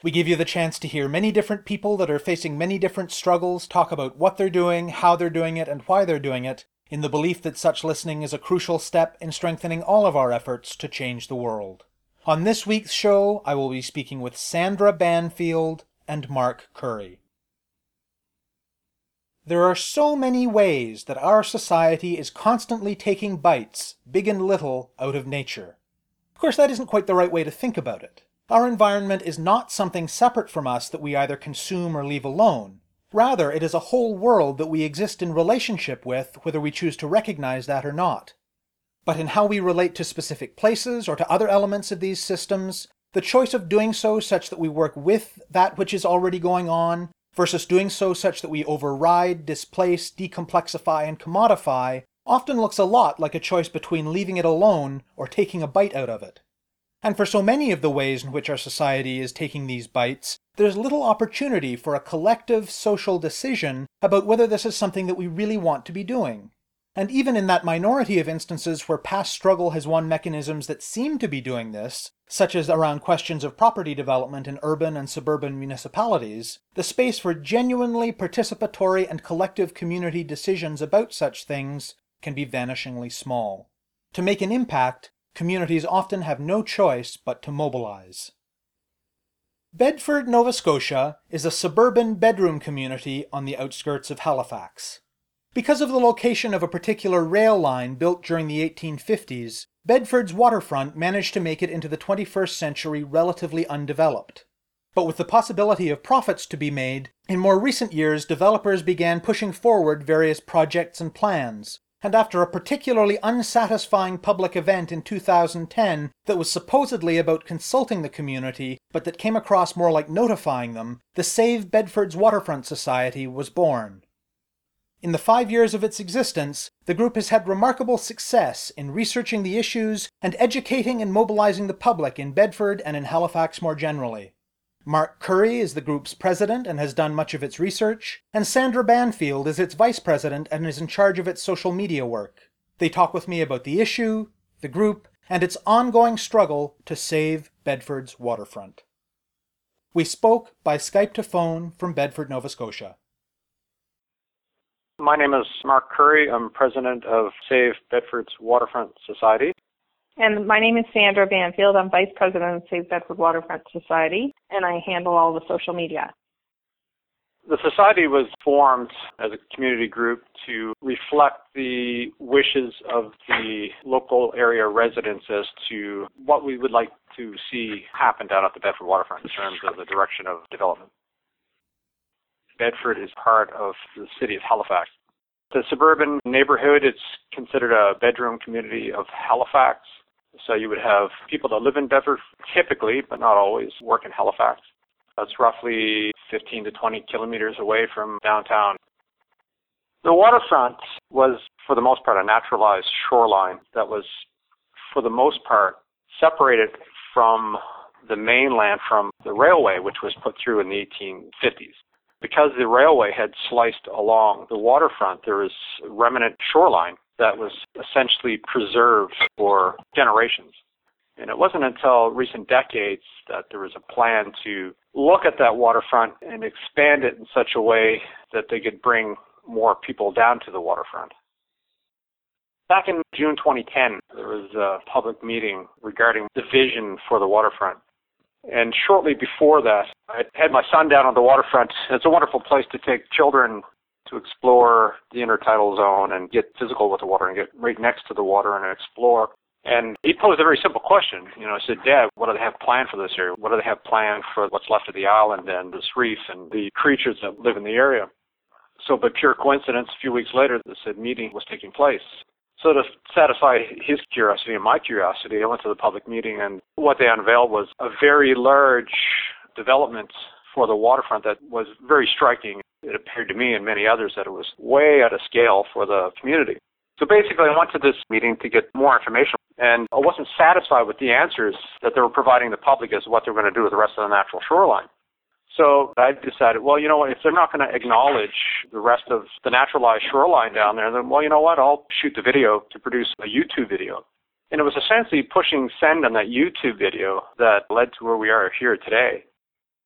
We give you the chance to hear many different people that are facing many different struggles talk about what they're doing, how they're doing it, and why they're doing it, in the belief that such listening is a crucial step in strengthening all of our efforts to change the world. On this week's show, I will be speaking with Sandra Banfield and Mark Curry. There are so many ways that our society is constantly taking bites, big and little, out of nature. Of course, that isn't quite the right way to think about it. Our environment is not something separate from us that we either consume or leave alone. Rather, it is a whole world that we exist in relationship with, whether we choose to recognize that or not. But in how we relate to specific places or to other elements of these systems, the choice of doing so such that we work with that which is already going on, versus doing so such that we override, displace, decomplexify, and commodify, often looks a lot like a choice between leaving it alone or taking a bite out of it. And for so many of the ways in which our society is taking these bites, there's little opportunity for a collective social decision about whether this is something that we really want to be doing. And even in that minority of instances where past struggle has won mechanisms that seem to be doing this, such as around questions of property development in urban and suburban municipalities, the space for genuinely participatory and collective community decisions about such things can be vanishingly small. To make an impact, communities often have no choice but to mobilize. Bedford, Nova Scotia is a suburban bedroom community on the outskirts of Halifax. Because of the location of a particular rail line built during the 1850s, Bedford's waterfront managed to make it into the 21st century relatively undeveloped. But with the possibility of profits to be made, in more recent years developers began pushing forward various projects and plans, and after a particularly unsatisfying public event in 2010 that was supposedly about consulting the community, but that came across more like notifying them, the Save Bedford's Waterfront Society was born. In the five years of its existence, the group has had remarkable success in researching the issues and educating and mobilizing the public in Bedford and in Halifax more generally. Mark Curry is the group's president and has done much of its research, and Sandra Banfield is its vice president and is in charge of its social media work. They talk with me about the issue, the group, and its ongoing struggle to save Bedford's waterfront. We spoke by Skype to phone from Bedford, Nova Scotia. My name is Mark Curry. I'm president of Save Bedford's Waterfront Society. And my name is Sandra Banfield. I'm Vice President of Save Bedford Waterfront Society, and I handle all the social media. The society was formed as a community group to reflect the wishes of the local area residents as to what we would like to see happen down at the Bedford waterfront in terms of the direction of development. Bedford is part of the city of Halifax. The suburban neighborhood is considered a bedroom community of Halifax. So you would have people that live in Bedford typically, but not always, work in Halifax. That's roughly 15 to 20 kilometers away from downtown. The waterfront was, for the most part, a naturalized shoreline that was, for the most part, separated from the mainland from the railway, which was put through in the 1850s. Because the railway had sliced along the waterfront, there was remnant shoreline that was essentially preserved for generations. And it wasn't until recent decades that there was a plan to look at that waterfront and expand it in such a way that they could bring more people down to the waterfront. Back in June 2010, there was a public meeting regarding the vision for the waterfront. And shortly before that, I had my son down on the waterfront. It's a wonderful place to take children to explore the intertidal zone and get physical with the water and get right next to the water and explore. And he posed a very simple question. You know, I said, Dad, what do they have planned for this area? What do they have planned for what's left of the island and this reef and the creatures that live in the area? So by pure coincidence, a few weeks later, this meeting was taking place. So to satisfy his curiosity and my curiosity, I went to the public meeting and what they unveiled was a very large development for the waterfront that was very striking. It appeared to me and many others that it was way out of scale for the community. So basically, I went to this meeting to get more information, and I wasn't satisfied with the answers that they were providing the public as to what they were going to do with the rest of the natural shoreline. So I decided, well, you know what, if they're not going to acknowledge the rest of the naturalized shoreline down there, then, well, you know what, I'll shoot the video to produce a YouTube video. And it was essentially pushing send on that YouTube video that led to where we are here today.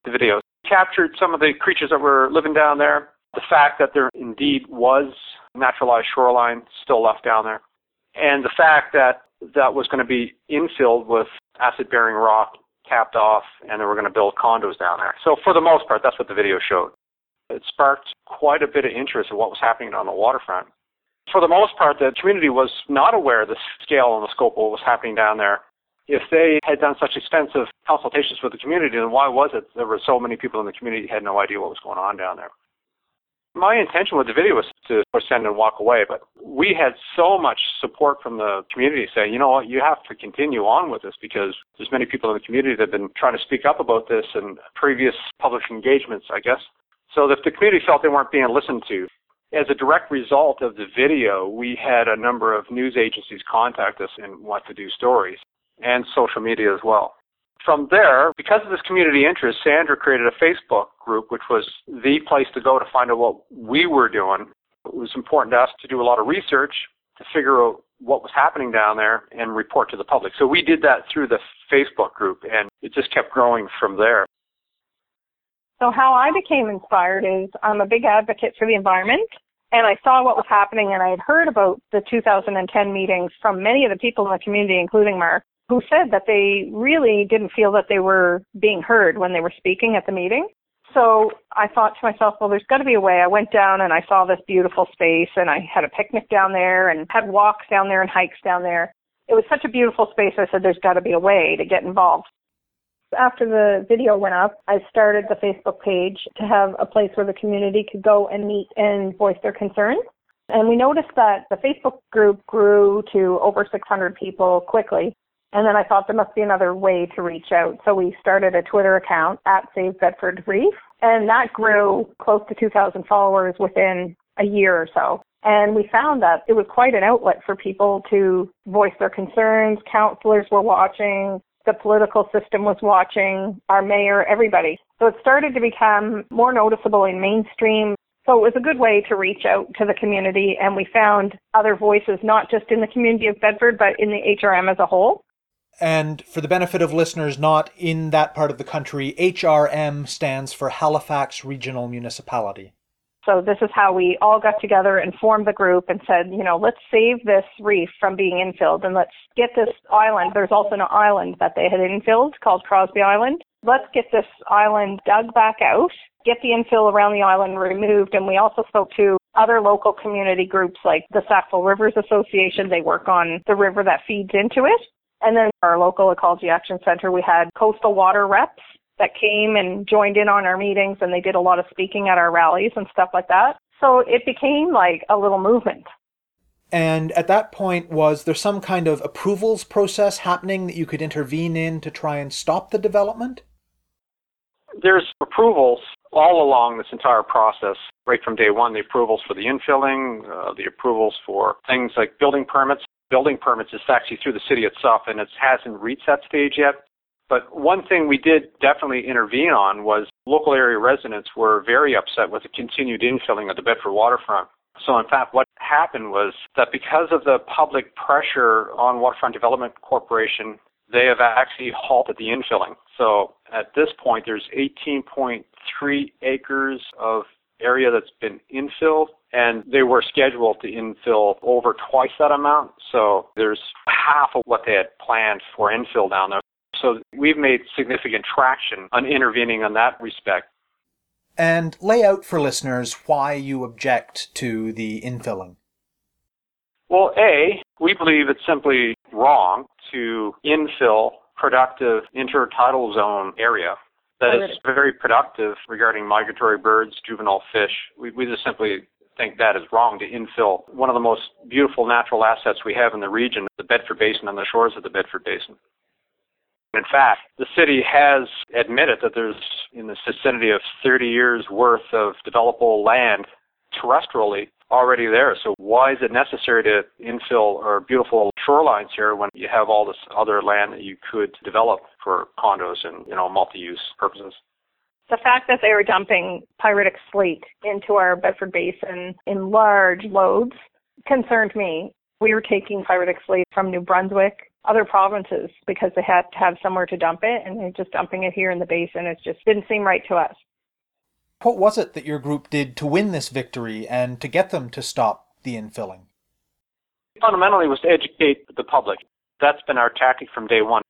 The video captured some of the creatures that were living down there, the fact that there indeed was naturalized shoreline still left down there, and the fact that that was going to be infilled with acid-bearing rock, capped off, and they were going to build condos down there. So for the most part, that's what the video showed. It sparked quite a bit of interest in what was happening on the waterfront. For the most part, the community was not aware of the scale and the scope of what was happening down there. If they had done such extensive consultations with the community, then why was it there were so many people in the community who had no idea what was going on down there? My intention with the video was to send and walk away, but we had so much support from the community saying, you know what, you have to continue on with this because there's many people in the community that have been trying to speak up about this in previous public engagements, I guess. So if the community felt they weren't being listened to, as a direct result of the video, we had a number of news agencies contact us and want to do stories, and social media as well. From there, because of this community interest, Sandra created a Facebook group, which was the place to go to find out what we were doing. It was important to us to do a lot of research to figure out what was happening down there and report to the public. So we did that through the Facebook group, and it just kept growing from there. So how I became inspired is I'm a big advocate for the environment and I saw what was happening and I had heard about the 2010 meetings from many of the people in the community, including Mark, who said that they really didn't feel that they were being heard when they were speaking at the meeting. So I thought to myself, well, there's got to be a way. I went down and I saw this beautiful space and I had a picnic down there and had walks down there and hikes down there. It was such a beautiful space. I said, there's got to be a way to get involved. After the video went up, I started the Facebook page to have a place where the community could go and meet and voice their concerns. And we noticed that the Facebook group grew to over 600 people quickly. And then I thought there must be another way to reach out. So we started a Twitter account at Save Bedford Reef. And that grew close to 2,000 followers within a year or so. And we found that it was quite an outlet for people to voice their concerns. Counselors were watching, the political system was watching, our mayor, everybody. So it started to become more noticeable in mainstream. So it was a good way to reach out to the community and we found other voices, not just in the community of Bedford, but in the HRM as a whole. And for the benefit of listeners not in that part of the country, HRM stands for Halifax Regional Municipality. So this is how we all got together and formed the group and said, you know, let's save this reef from being infilled and let's get this island. There's also an island that they had infilled called Crosby Island. Let's get this island dug back out, get the infill around the island removed. And we also spoke to other local community groups like the Sackville Rivers Association. They work on the river that feeds into it. And then our local ecology action center, we had coastal water reps that came and joined in on our meetings and they did a lot of speaking at our rallies and stuff like that. So it became like a little movement. And at that point, was there some kind of approvals process happening that you could intervene in to try and stop the development? There's approvals all along this entire process, right from day one. The approvals for the infilling, uh, the approvals for things like building permits. Building permits is actually through the city itself, and it hasn't reached that stage yet. But one thing we did definitely intervene on was local area residents were very upset with the continued infilling of the Bedford waterfront. So in fact, what happened was that because of the public pressure on Waterfront Development Corporation, they have actually halted the infilling. So at this point, there's 18.3 acres of area that's been infilled, and they were scheduled to infill over twice that amount. So there's half of what they had planned for infill down there. So we've made significant traction on intervening on that respect. And lay out for listeners why you object to the infilling. Well, A, we believe it's simply wrong to infill productive intertidal zone area that is very productive regarding migratory birds, juvenile fish. We, we just simply think that is wrong to infill one of the most beautiful natural assets we have in the region, the Bedford Basin and the shores of the Bedford Basin. In fact, the city has admitted that there's in the vicinity of 30 years worth of developable land terrestrially already there. So why is it necessary to infill or beautiful shorelines here when you have all this other land that you could develop for condos and, you know, multi-use purposes? The fact that they were dumping pyritic slate into our Bedford Basin in large loads concerned me. We were taking pyritic slate from New Brunswick, other provinces, because they had to have somewhere to dump it, and they're just dumping it here in the basin. It just didn't seem right to us. What was it that your group did to win this victory and to get them to stop the infilling? Fundamentally was to educate the public. That's been our tactic from day one.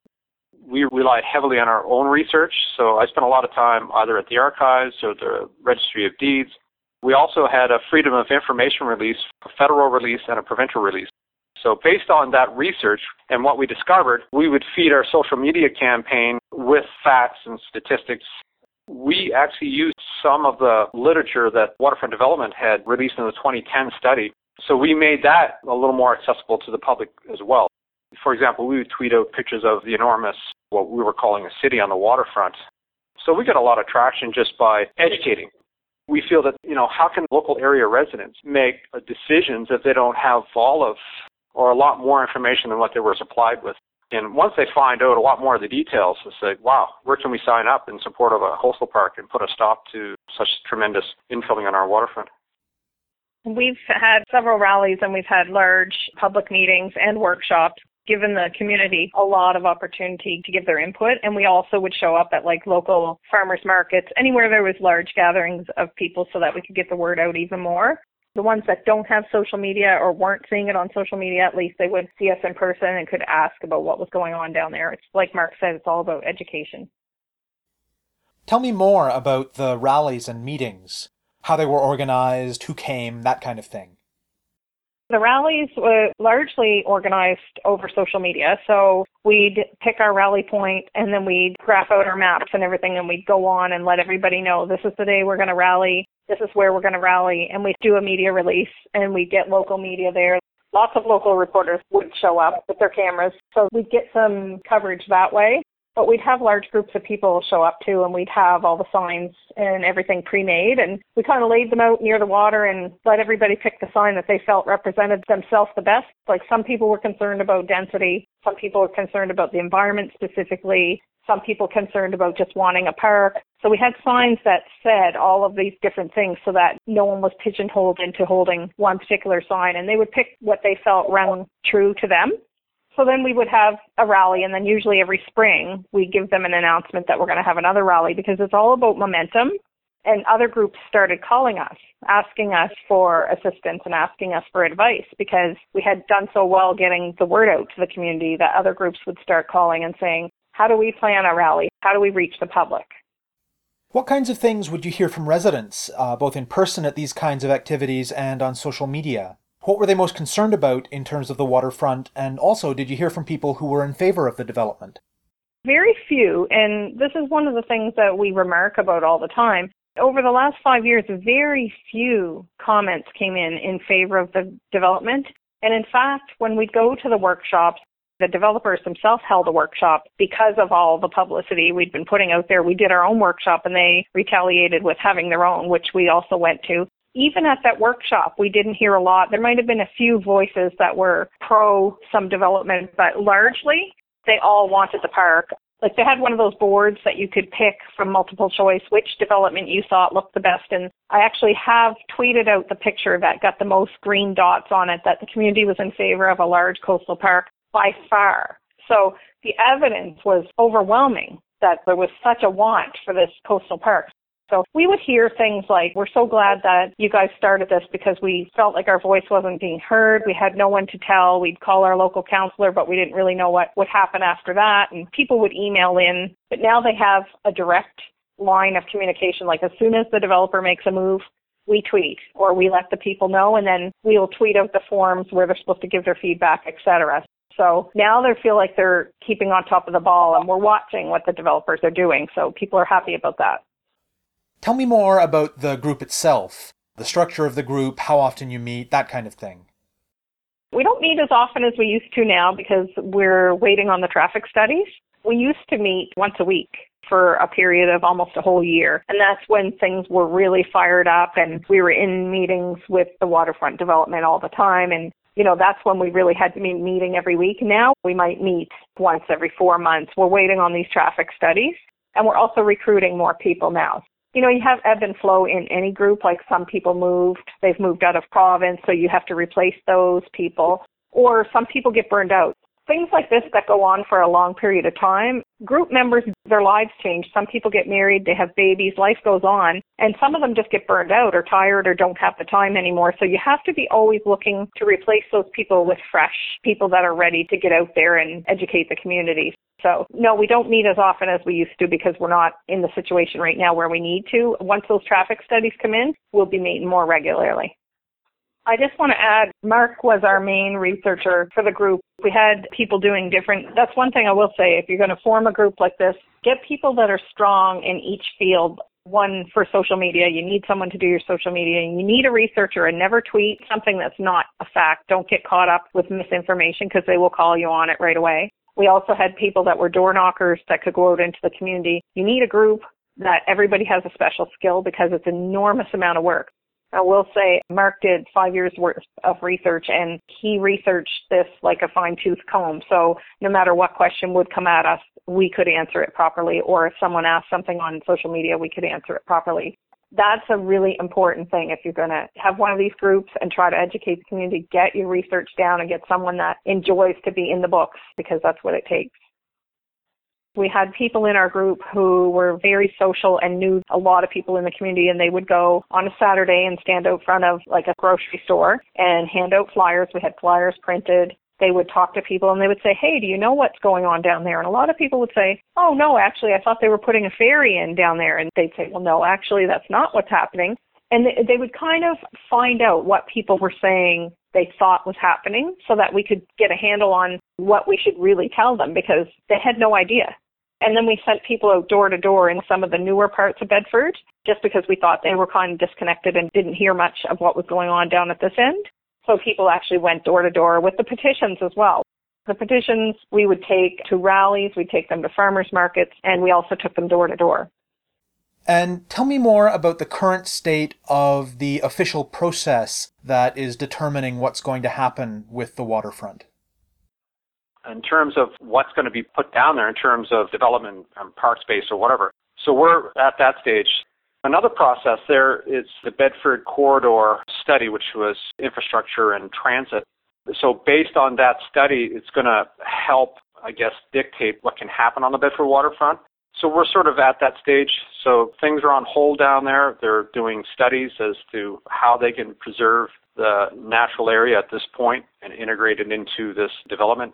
We relied heavily on our own research, so I spent a lot of time either at the archives or the registry of deeds. We also had a freedom of information release, a federal release, and a provincial release. So based on that research and what we discovered, we would feed our social media campaign with facts and statistics we actually used some of the literature that Waterfront Development had released in the 2010 study. So we made that a little more accessible to the public as well. For example, we would tweet out pictures of the enormous, what we were calling a city on the waterfront. So we got a lot of traction just by educating. We feel that, you know, how can local area residents make decisions if they don't have all of or a lot more information than what they were supplied with? And once they find out a lot more of the details, they say, wow, where can we sign up in support of a coastal park and put a stop to such tremendous infilling on our waterfront? We've had several rallies and we've had large public meetings and workshops given the community a lot of opportunity to give their input and we also would show up at like local farmers markets anywhere there was large gatherings of people so that we could get the word out even more the ones that don't have social media or weren't seeing it on social media, at least they would see us in person and could ask about what was going on down there. It's like Mark said, it's all about education. Tell me more about the rallies and meetings, how they were organized, who came, that kind of thing. The rallies were largely organized over social media. So we'd pick our rally point and then we'd graph out our maps and everything and we'd go on and let everybody know this is the day we're going to rally. This is where we're going to rally. And we'd do a media release and we'd get local media there. Lots of local reporters would show up with their cameras. So we'd get some coverage that way. But we'd have large groups of people show up too, and we'd have all the signs and everything pre-made, and we kind of laid them out near the water and let everybody pick the sign that they felt represented themselves the best. Like some people were concerned about density, some people were concerned about the environment specifically, some people concerned about just wanting a park. So we had signs that said all of these different things so that no one was pigeonholed into holding one particular sign and they would pick what they felt rang true to them. So then we would have a rally, and then usually every spring we give them an announcement that we're going to have another rally because it's all about momentum. And other groups started calling us, asking us for assistance and asking us for advice because we had done so well getting the word out to the community that other groups would start calling and saying, How do we plan a rally? How do we reach the public? What kinds of things would you hear from residents, uh, both in person at these kinds of activities and on social media? What were they most concerned about in terms of the waterfront? And also, did you hear from people who were in favor of the development? Very few, and this is one of the things that we remark about all the time. Over the last five years, very few comments came in in favor of the development. And in fact, when we go to the workshops, the developers themselves held a workshop because of all the publicity we'd been putting out there. We did our own workshop and they retaliated with having their own, which we also went to even at that workshop, we didn't hear a lot. There might have been a few voices that were pro some development, but largely they all wanted the park. Like they had one of those boards that you could pick from multiple choice which development you thought looked the best. And I actually have tweeted out the picture that got the most green dots on it that the community was in favor of a large coastal park by far. So the evidence was overwhelming that there was such a want for this coastal park. So we would hear things like, we're so glad that you guys started this because we felt like our voice wasn't being heard. We had no one to tell. We'd call our local counselor, but we didn't really know what would happen after that. And people would email in, but now they have a direct line of communication. Like as soon as the developer makes a move, we tweet or we let the people know and then we'll tweet out the forms where they're supposed to give their feedback, etc. So now they feel like they're keeping on top of the ball and we're watching what the developers are doing. So people are happy about that. Tell me more about the group itself, the structure of the group, how often you meet, that kind of thing. We don't meet as often as we used to now because we're waiting on the traffic studies. We used to meet once a week for a period of almost a whole year. And that's when things were really fired up and we were in meetings with the waterfront development all the time. And, you know, that's when we really had to be meeting every week. Now we might meet once every four months. We're waiting on these traffic studies and we're also recruiting more people now. You know, you have ebb and flow in any group, like some people moved, they've moved out of province, so you have to replace those people. Or some people get burned out things like this that go on for a long period of time, group members, their lives change. Some people get married, they have babies, life goes on, and some of them just get burned out or tired or don't have the time anymore. So you have to be always looking to replace those people with fresh people that are ready to get out there and educate the community. So no, we don't meet as often as we used to because we're not in the situation right now where we need to. Once those traffic studies come in, we'll be meeting more regularly. I just want to add, Mark was our main researcher for the group. We had people doing different, that's one thing I will say, if you're going to form a group like this, get people that are strong in each field. One for social media, you need someone to do your social media. You need a researcher and never tweet something that's not a fact. Don't get caught up with misinformation because they will call you on it right away. We also had people that were door knockers that could go out into the community. You need a group that everybody has a special skill because it's an enormous amount of work. I will say Mark did five years worth of research and he researched this like a fine tooth comb. So no matter what question would come at us, we could answer it properly. Or if someone asked something on social media, we could answer it properly. That's a really important thing if you're going to have one of these groups and try to educate the community, get your research down and get someone that enjoys to be in the books because that's what it takes. We had people in our group who were very social and knew a lot of people in the community and they would go on a Saturday and stand out front of like a grocery store and hand out flyers. We had flyers printed. They would talk to people and they would say, Hey, do you know what's going on down there? And a lot of people would say, Oh no, actually I thought they were putting a ferry in down there. And they'd say, Well no, actually that's not what's happening. And they would kind of find out what people were saying they thought was happening so that we could get a handle on what we should really tell them because they had no idea. And then we sent people out door to door in some of the newer parts of Bedford just because we thought they were kind of disconnected and didn't hear much of what was going on down at this end. So people actually went door to door with the petitions as well. The petitions we would take to rallies, we'd take them to farmers markets, and we also took them door to door. And tell me more about the current state of the official process that is determining what's going to happen with the waterfront in terms of what's going to be put down there in terms of development and park space or whatever. So we're at that stage. Another process there is the Bedford Corridor study, which was infrastructure and transit. So based on that study, it's going to help, I guess, dictate what can happen on the Bedford waterfront. So we're sort of at that stage. So things are on hold down there. They're doing studies as to how they can preserve the natural area at this point and integrate it into this development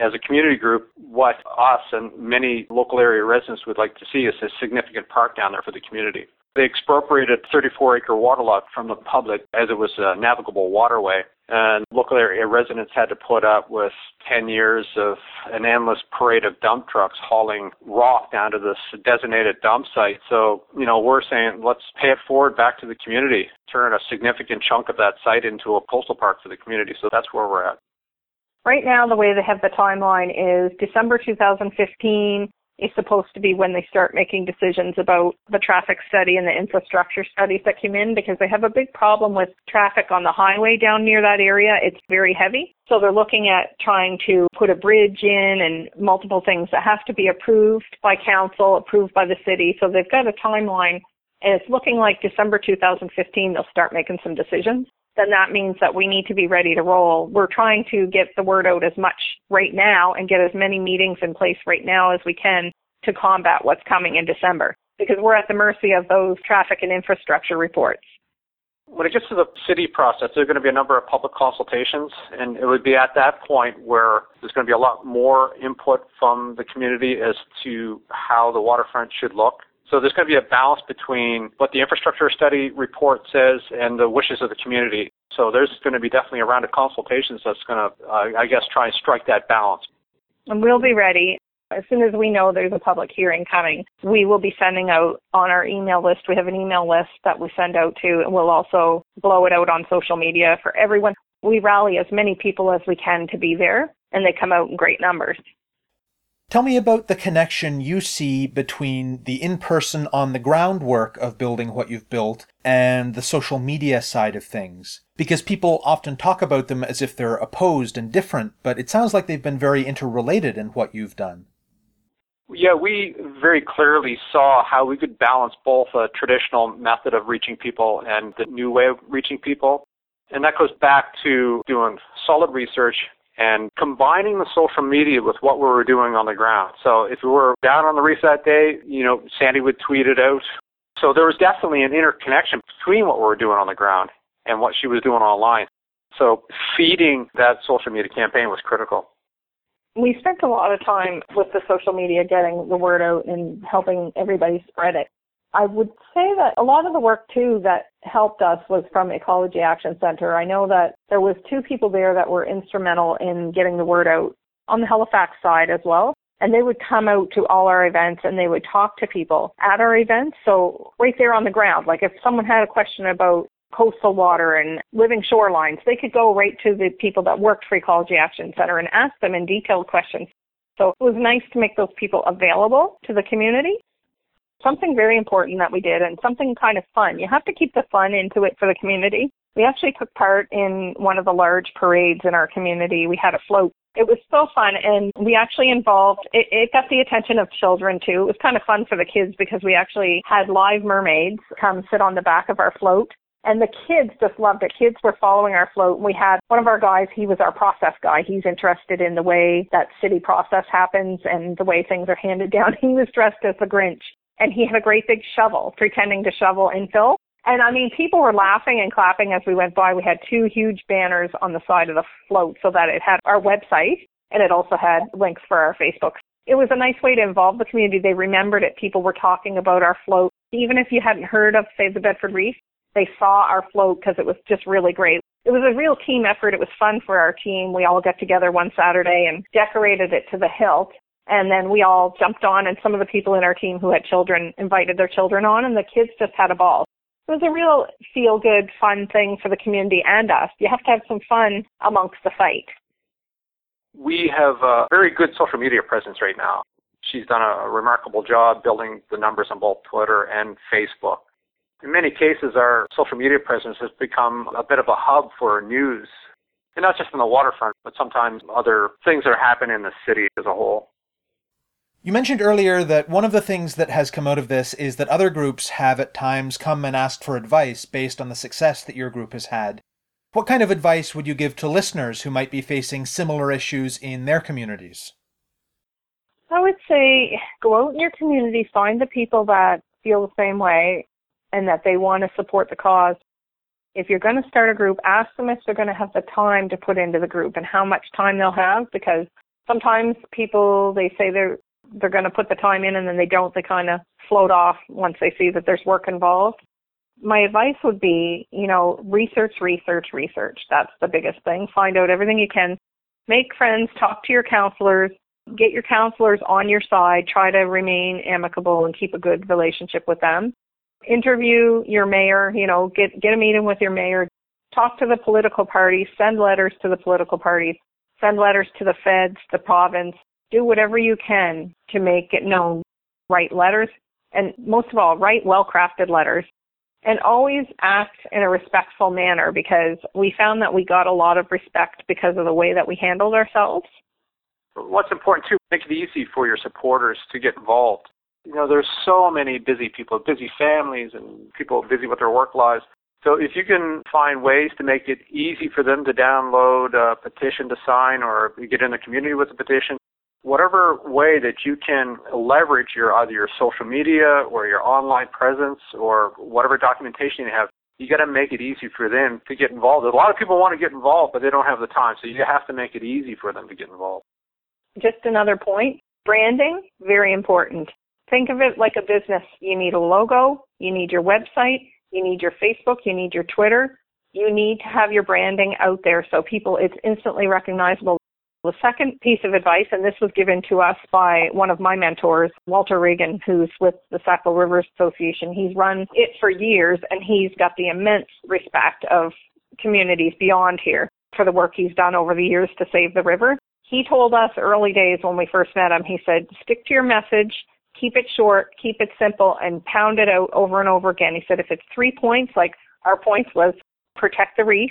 as a community group, what us and many local area residents would like to see is a significant park down there for the community. They expropriated 34 acre water lot from the public as it was a navigable waterway. And local area residents had to put up with 10 years of an endless parade of dump trucks hauling rock down to this designated dump site. So, you know, we're saying let's pay it forward back to the community, turn a significant chunk of that site into a coastal park for the community. So that's where we're at. Right now, the way they have the timeline is December 2015 is supposed to be when they start making decisions about the traffic study and the infrastructure studies that came in because they have a big problem with traffic on the highway down near that area. It's very heavy. So they're looking at trying to put a bridge in and multiple things that have to be approved by council, approved by the city. So they've got a timeline and it's looking like December 2015 they'll start making some decisions then that means that we need to be ready to roll. We're trying to get the word out as much right now and get as many meetings in place right now as we can to combat what's coming in December because we're at the mercy of those traffic and infrastructure reports. When it gets to the city process, there are going to be a number of public consultations, and it would be at that point where there's going to be a lot more input from the community as to how the waterfront should look. So there's going to be a balance between what the infrastructure study report says and the wishes of the community. So there's going to be definitely a round of consultations that's going to, uh, I guess, try and strike that balance. And we'll be ready. As soon as we know there's a public hearing coming, we will be sending out on our email list. We have an email list that we send out to, and we'll also blow it out on social media for everyone. We rally as many people as we can to be there, and they come out in great numbers. Tell me about the connection you see between the in person, on the ground work of building what you've built and the social media side of things. Because people often talk about them as if they're opposed and different, but it sounds like they've been very interrelated in what you've done. Yeah, we very clearly saw how we could balance both a traditional method of reaching people and the new way of reaching people. And that goes back to doing solid research and combining the social media with what we were doing on the ground. So if we were down on the reef that day, you know, Sandy would tweet it out. So there was definitely an interconnection between what we were doing on the ground and what she was doing online. So feeding that social media campaign was critical. We spent a lot of time with the social media getting the word out and helping everybody spread it. I would say that a lot of the work too that helped us was from Ecology Action Center. I know that there was two people there that were instrumental in getting the word out on the Halifax side as well. And they would come out to all our events and they would talk to people at our events. So right there on the ground, like if someone had a question about coastal water and living shorelines, they could go right to the people that worked for Ecology Action Center and ask them in detailed questions. So it was nice to make those people available to the community something very important that we did and something kind of fun. You have to keep the fun into it for the community. We actually took part in one of the large parades in our community. We had a float. It was so fun and we actually involved, it, it got the attention of children too. It was kind of fun for the kids because we actually had live mermaids come sit on the back of our float and the kids just loved it. Kids were following our float. And we had one of our guys, he was our process guy. He's interested in the way that city process happens and the way things are handed down. He was dressed as the Grinch and he had a great big shovel pretending to shovel infill. And I mean, people were laughing and clapping as we went by. We had two huge banners on the side of the float so that it had our website and it also had links for our Facebook. It was a nice way to involve the community. They remembered it. People were talking about our float. Even if you hadn't heard of Save the Bedford Reef, they saw our float because it was just really great. It was a real team effort. It was fun for our team. We all got together one Saturday and decorated it to the hilt. And then we all jumped on and some of the people in our team who had children invited their children on and the kids just had a ball. It was a real feel good, fun thing for the community and us. You have to have some fun amongst the fight. We have a very good social media presence right now. She's done a remarkable job building the numbers on both Twitter and Facebook. In many cases, our social media presence has become a bit of a hub for news, and not just on the waterfront, but sometimes other things that are happening in the city as a whole. You mentioned earlier that one of the things that has come out of this is that other groups have at times come and asked for advice based on the success that your group has had. What kind of advice would you give to listeners who might be facing similar issues in their communities? I would say go out in your community, find the people that feel the same way and that they want to support the cause. If you're going to start a group, ask them if they're going to have the time to put into the group and how much time they'll have because sometimes people they say they're they're going to put the time in and then they don't, they kind of float off once they see that there's work involved. My advice would be, you know, research, research, research. That's the biggest thing. Find out everything you can. Make friends, talk to your counselors, get your counselors on your side, try to remain amicable and keep a good relationship with them. Interview your mayor, you know, get get a meeting with your mayor, talk to the political parties, send letters to the political parties, send letters to the feds, the province, do whatever you can to make it known. Write letters, and most of all, write well crafted letters. And always act in a respectful manner because we found that we got a lot of respect because of the way that we handled ourselves. What's important too, make it easy for your supporters to get involved. You know, there's so many busy people, busy families, and people busy with their work lives. So if you can find ways to make it easy for them to download a petition to sign or get in the community with a petition, whatever way that you can leverage your either your social media or your online presence or whatever documentation you have, you got to make it easy for them to get involved. A lot of people want to get involved, but they don't have the time, so you have to make it easy for them to get involved. Just another point, branding, very important. Think of it like a business. You need a logo, you need your website, you need your Facebook, you need your Twitter. You need to have your branding out there so people, it's instantly recognizable the second piece of advice, and this was given to us by one of my mentors, Walter Regan, who's with the Sackville Rivers Association. He's run it for years, and he's got the immense respect of communities beyond here for the work he's done over the years to save the river. He told us early days when we first met him, he said, stick to your message, keep it short, keep it simple, and pound it out over and over again. He said, if it's three points, like our points was protect the reef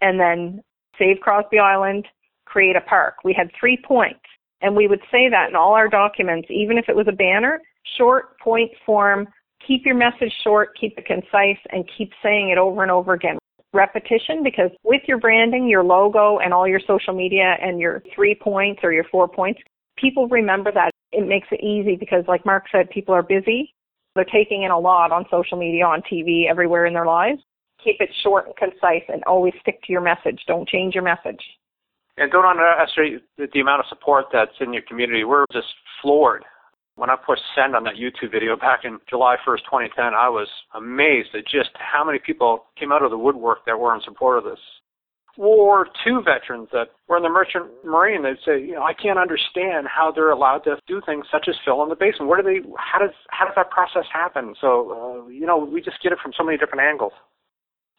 and then save Crosby Island, create a park. We had three points. And we would say that in all our documents, even if it was a banner, short point form, keep your message short, keep it concise, and keep saying it over and over again. Repetition, because with your branding, your logo, and all your social media and your three points or your four points, people remember that. It makes it easy because, like Mark said, people are busy. They're taking in a lot on social media, on TV, everywhere in their lives. Keep it short and concise and always stick to your message. Don't change your message. And don't underestimate the amount of support that's in your community. We're just floored. When I pushed send on that YouTube video back in July 1st, 2010, I was amazed at just how many people came out of the woodwork that were in support of this. War II veterans that were in the Merchant Marine, they'd say, you know, I can't understand how they're allowed to do things such as fill in the basin. Where do they? How does how does that process happen? So, uh, you know, we just get it from so many different angles.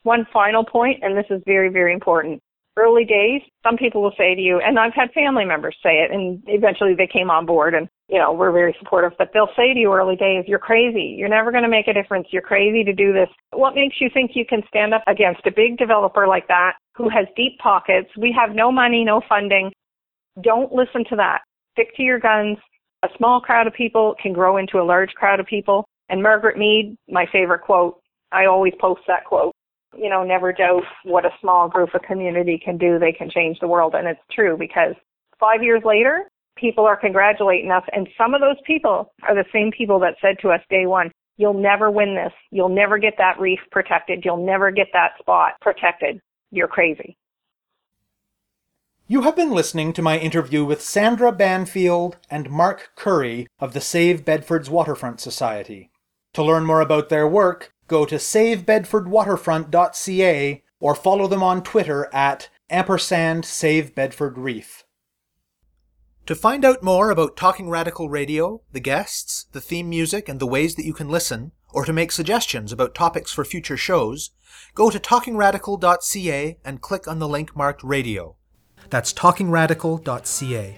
One final point, and this is very, very important early days, some people will say to you, and I've had family members say it, and eventually they came on board and, you know, we're very supportive, but they'll say to you early days, you're crazy. You're never going to make a difference. You're crazy to do this. What makes you think you can stand up against a big developer like that who has deep pockets? We have no money, no funding. Don't listen to that. Stick to your guns. A small crowd of people can grow into a large crowd of people. And Margaret Mead, my favorite quote, I always post that quote you know, never doubt what a small group of community can do. They can change the world. And it's true because five years later, people are congratulating us. And some of those people are the same people that said to us day one, you'll never win this. You'll never get that reef protected. You'll never get that spot protected. You're crazy. You have been listening to my interview with Sandra Banfield and Mark Curry of the Save Bedford's Waterfront Society. To learn more about their work, go to savebedfordwaterfront.ca or follow them on Twitter at ampersand Save Bedford Reef. To find out more about Talking Radical Radio, the guests, the theme music, and the ways that you can listen, or to make suggestions about topics for future shows, go to talkingradical.ca and click on the link marked radio. That's talkingradical.ca.